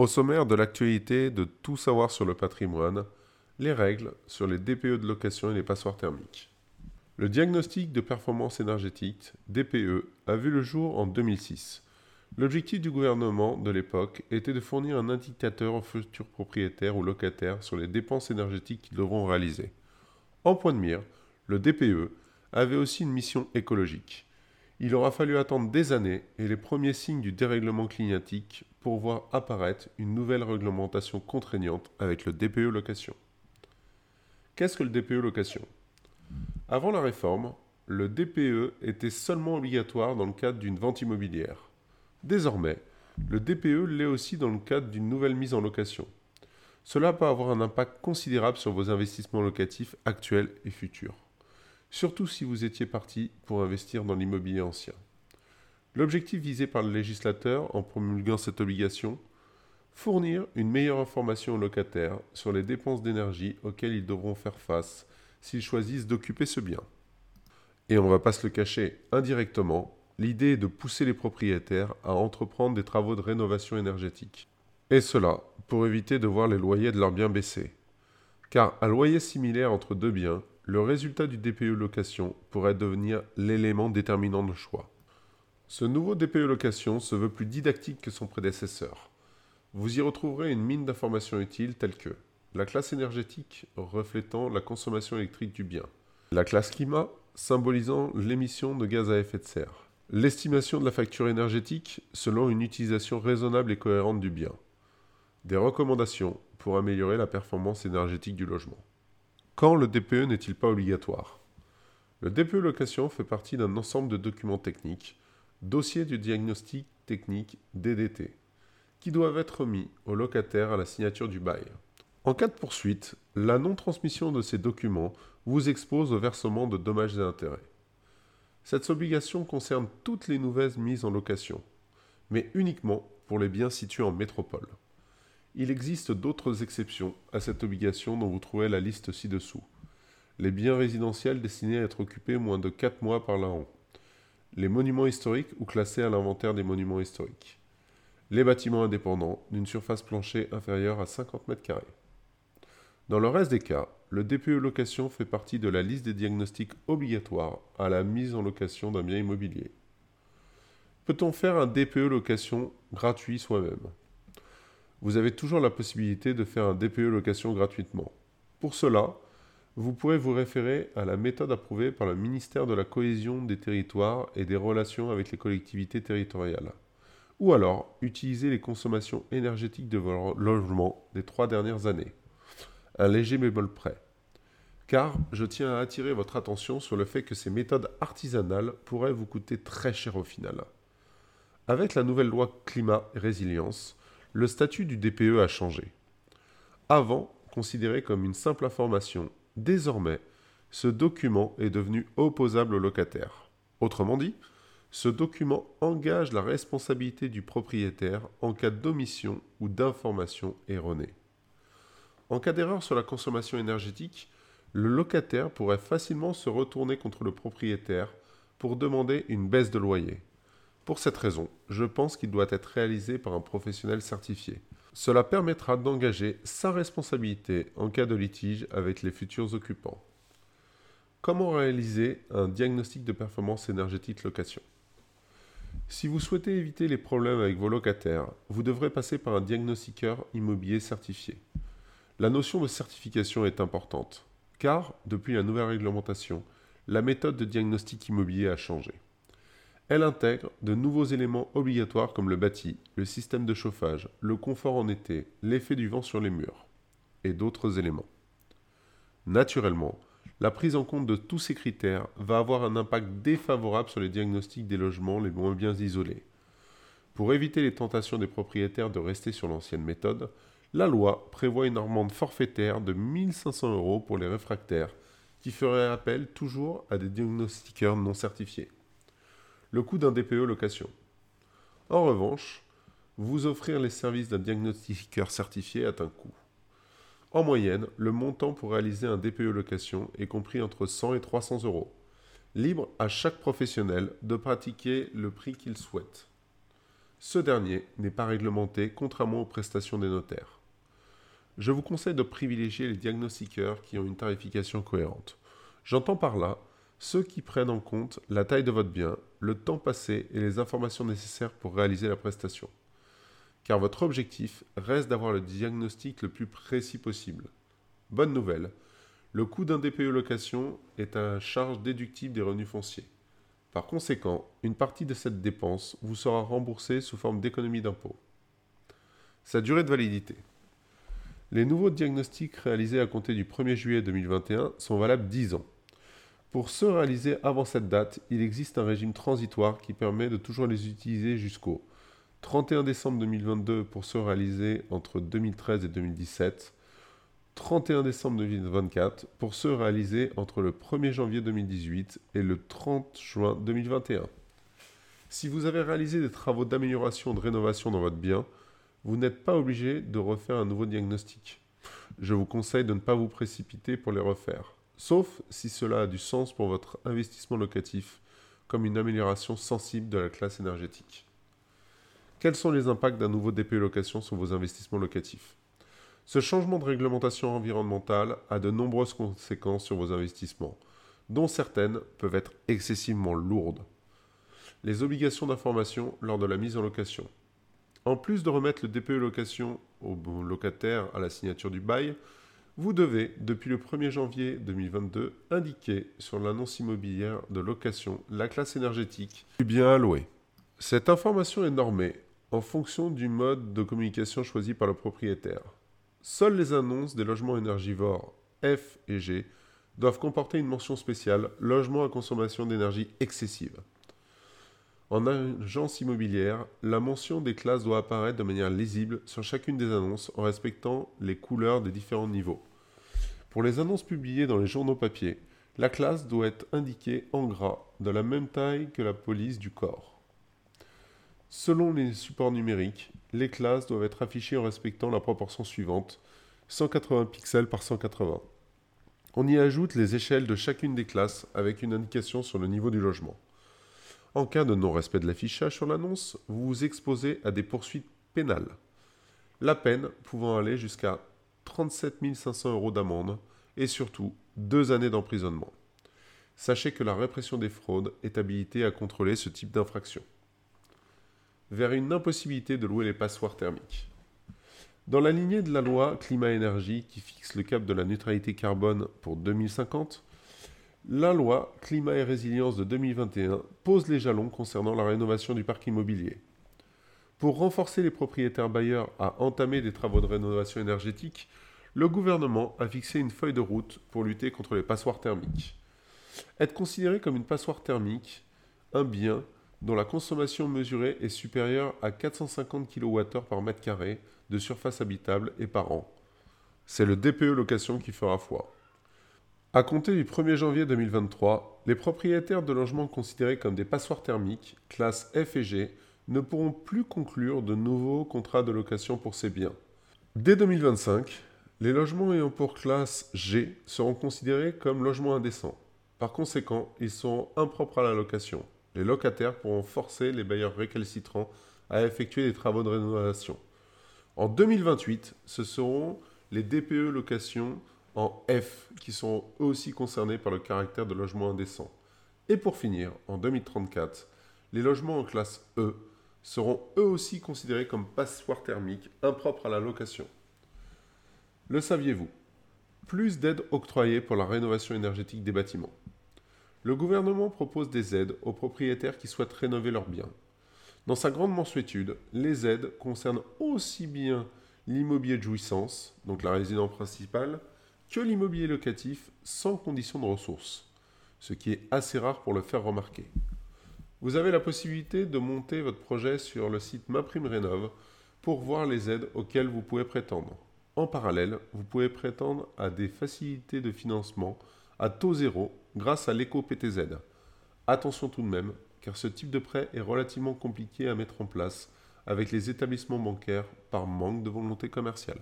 Au sommaire de l'actualité de tout savoir sur le patrimoine, les règles sur les DPE de location et les passoires thermiques. Le diagnostic de performance énergétique, DPE, a vu le jour en 2006. L'objectif du gouvernement de l'époque était de fournir un indicateur aux futurs propriétaires ou locataires sur les dépenses énergétiques qu'ils devront réaliser. En point de mire, le DPE avait aussi une mission écologique. Il aura fallu attendre des années et les premiers signes du dérèglement climatique pour voir apparaître une nouvelle réglementation contraignante avec le DPE location. Qu'est-ce que le DPE location? Avant la réforme, le DPE était seulement obligatoire dans le cadre d'une vente immobilière. Désormais, le DPE l'est aussi dans le cadre d'une nouvelle mise en location. Cela peut avoir un impact considérable sur vos investissements locatifs actuels et futurs surtout si vous étiez parti pour investir dans l'immobilier ancien. L'objectif visé par le législateur en promulguant cette obligation Fournir une meilleure information aux locataires sur les dépenses d'énergie auxquelles ils devront faire face s'ils choisissent d'occuper ce bien. Et on ne va pas se le cacher, indirectement, l'idée est de pousser les propriétaires à entreprendre des travaux de rénovation énergétique. Et cela pour éviter de voir les loyers de leurs biens baisser. Car un loyer similaire entre deux biens le résultat du DPE location pourrait devenir l'élément déterminant de choix. Ce nouveau DPE location se veut plus didactique que son prédécesseur. Vous y retrouverez une mine d'informations utiles telles que la classe énergétique reflétant la consommation électrique du bien, la classe climat symbolisant l'émission de gaz à effet de serre, l'estimation de la facture énergétique selon une utilisation raisonnable et cohérente du bien, des recommandations pour améliorer la performance énergétique du logement. Quand le DPE n'est-il pas obligatoire? Le DPE location fait partie d'un ensemble de documents techniques, dossiers du diagnostic technique DDT, qui doivent être remis au locataire à la signature du bail. En cas de poursuite, la non-transmission de ces documents vous expose au versement de dommages et intérêts. Cette obligation concerne toutes les nouvelles mises en location, mais uniquement pour les biens situés en métropole. Il existe d'autres exceptions à cette obligation dont vous trouvez la liste ci-dessous. Les biens résidentiels destinés à être occupés moins de 4 mois par l'an. Les monuments historiques ou classés à l'inventaire des monuments historiques. Les bâtiments indépendants d'une surface planchée inférieure à 50 mètres carrés. Dans le reste des cas, le DPE location fait partie de la liste des diagnostics obligatoires à la mise en location d'un bien immobilier. Peut-on faire un DPE location gratuit soi-même? Vous avez toujours la possibilité de faire un DPE location gratuitement. Pour cela, vous pourrez vous référer à la méthode approuvée par le ministère de la Cohésion des territoires et des relations avec les collectivités territoriales. Ou alors, utiliser les consommations énergétiques de vos logements des trois dernières années. Un léger bémol près. Car je tiens à attirer votre attention sur le fait que ces méthodes artisanales pourraient vous coûter très cher au final. Avec la nouvelle loi climat et résilience, le statut du DPE a changé. Avant, considéré comme une simple information, désormais, ce document est devenu opposable au locataire. Autrement dit, ce document engage la responsabilité du propriétaire en cas d'omission ou d'information erronée. En cas d'erreur sur la consommation énergétique, le locataire pourrait facilement se retourner contre le propriétaire pour demander une baisse de loyer. Pour cette raison, je pense qu'il doit être réalisé par un professionnel certifié. Cela permettra d'engager sa responsabilité en cas de litige avec les futurs occupants. Comment réaliser un diagnostic de performance énergétique location? Si vous souhaitez éviter les problèmes avec vos locataires, vous devrez passer par un diagnostiqueur immobilier certifié. La notion de certification est importante, car, depuis la nouvelle réglementation, la méthode de diagnostic immobilier a changé. Elle intègre de nouveaux éléments obligatoires comme le bâti, le système de chauffage, le confort en été, l'effet du vent sur les murs, et d'autres éléments. Naturellement, la prise en compte de tous ces critères va avoir un impact défavorable sur les diagnostics des logements les moins bien isolés. Pour éviter les tentations des propriétaires de rester sur l'ancienne méthode, la loi prévoit une amende forfaitaire de 1500 euros pour les réfractaires qui feraient appel toujours à des diagnostiqueurs non certifiés le coût d'un DPE location. En revanche, vous offrir les services d'un diagnostiqueur certifié a un coût. En moyenne, le montant pour réaliser un DPE location est compris entre 100 et 300 euros. Libre à chaque professionnel de pratiquer le prix qu'il souhaite. Ce dernier n'est pas réglementé contrairement aux prestations des notaires. Je vous conseille de privilégier les diagnostiqueurs qui ont une tarification cohérente. J'entends par là ceux qui prennent en compte la taille de votre bien, le temps passé et les informations nécessaires pour réaliser la prestation. Car votre objectif reste d'avoir le diagnostic le plus précis possible. Bonne nouvelle, le coût d'un DPE location est à charge déductible des revenus fonciers. Par conséquent, une partie de cette dépense vous sera remboursée sous forme d'économie d'impôt. Sa durée de validité. Les nouveaux diagnostics réalisés à compter du 1er juillet 2021 sont valables 10 ans. Pour ceux réalisés avant cette date, il existe un régime transitoire qui permet de toujours les utiliser jusqu'au 31 décembre 2022 pour ceux réalisés entre 2013 et 2017, 31 décembre 2024 pour ceux réalisés entre le 1er janvier 2018 et le 30 juin 2021. Si vous avez réalisé des travaux d'amélioration ou de rénovation dans votre bien, vous n'êtes pas obligé de refaire un nouveau diagnostic. Je vous conseille de ne pas vous précipiter pour les refaire sauf si cela a du sens pour votre investissement locatif, comme une amélioration sensible de la classe énergétique. Quels sont les impacts d'un nouveau DPE location sur vos investissements locatifs? Ce changement de réglementation environnementale a de nombreuses conséquences sur vos investissements, dont certaines peuvent être excessivement lourdes. Les obligations d'information lors de la mise en location. En plus de remettre le DPE location au locataire à la signature du bail, vous devez, depuis le 1er janvier 2022, indiquer sur l'annonce immobilière de location la classe énergétique du bien alloué. Cette information est normée en fonction du mode de communication choisi par le propriétaire. Seules les annonces des logements énergivores F et G doivent comporter une mention spéciale logement à consommation d'énergie excessive. En agence immobilière, la mention des classes doit apparaître de manière lisible sur chacune des annonces en respectant les couleurs des différents niveaux. Pour les annonces publiées dans les journaux papier, la classe doit être indiquée en gras, de la même taille que la police du corps. Selon les supports numériques, les classes doivent être affichées en respectant la proportion suivante 180 pixels par 180. On y ajoute les échelles de chacune des classes avec une indication sur le niveau du logement. En cas de non-respect de l'affichage sur l'annonce, vous vous exposez à des poursuites pénales. La peine pouvant aller jusqu'à 37 500 euros d'amende et surtout deux années d'emprisonnement. Sachez que la répression des fraudes est habilitée à contrôler ce type d'infraction. Vers une impossibilité de louer les passoires thermiques. Dans la lignée de la loi climat-énergie qui fixe le cap de la neutralité carbone pour 2050, la loi climat et résilience de 2021 pose les jalons concernant la rénovation du parc immobilier. Pour renforcer les propriétaires bailleurs à entamer des travaux de rénovation énergétique, le gouvernement a fixé une feuille de route pour lutter contre les passoires thermiques. Être considéré comme une passoire thermique, un bien dont la consommation mesurée est supérieure à 450 kWh par mètre carré de surface habitable et par an. C'est le DPE location qui fera foi. À compter du 1er janvier 2023, les propriétaires de logements considérés comme des passoires thermiques, classe F et G, ne pourront plus conclure de nouveaux contrats de location pour ces biens. Dès 2025, les logements ayant pour classe G seront considérés comme logements indécents. Par conséquent, ils sont impropres à la location. Les locataires pourront forcer les bailleurs récalcitrants à effectuer des travaux de rénovation. En 2028, ce seront les DPE locations en F qui sont eux aussi concernés par le caractère de logement indécent. Et pour finir, en 2034, les logements en classe E seront eux aussi considérés comme passoires thermiques impropres à la location. Le saviez-vous? Plus d'aides octroyées pour la rénovation énergétique des bâtiments. Le gouvernement propose des aides aux propriétaires qui souhaitent rénover leurs biens. Dans sa grande mensuétude, les aides concernent aussi bien l'immobilier de jouissance, donc la résidence principale, que l'immobilier locatif sans condition de ressources, ce qui est assez rare pour le faire remarquer. Vous avez la possibilité de monter votre projet sur le site MaPrimeRénov pour voir les aides auxquelles vous pouvez prétendre. En parallèle, vous pouvez prétendre à des facilités de financement à taux zéro grâce à l'éco-PTZ. Attention tout de même, car ce type de prêt est relativement compliqué à mettre en place avec les établissements bancaires par manque de volonté commerciale.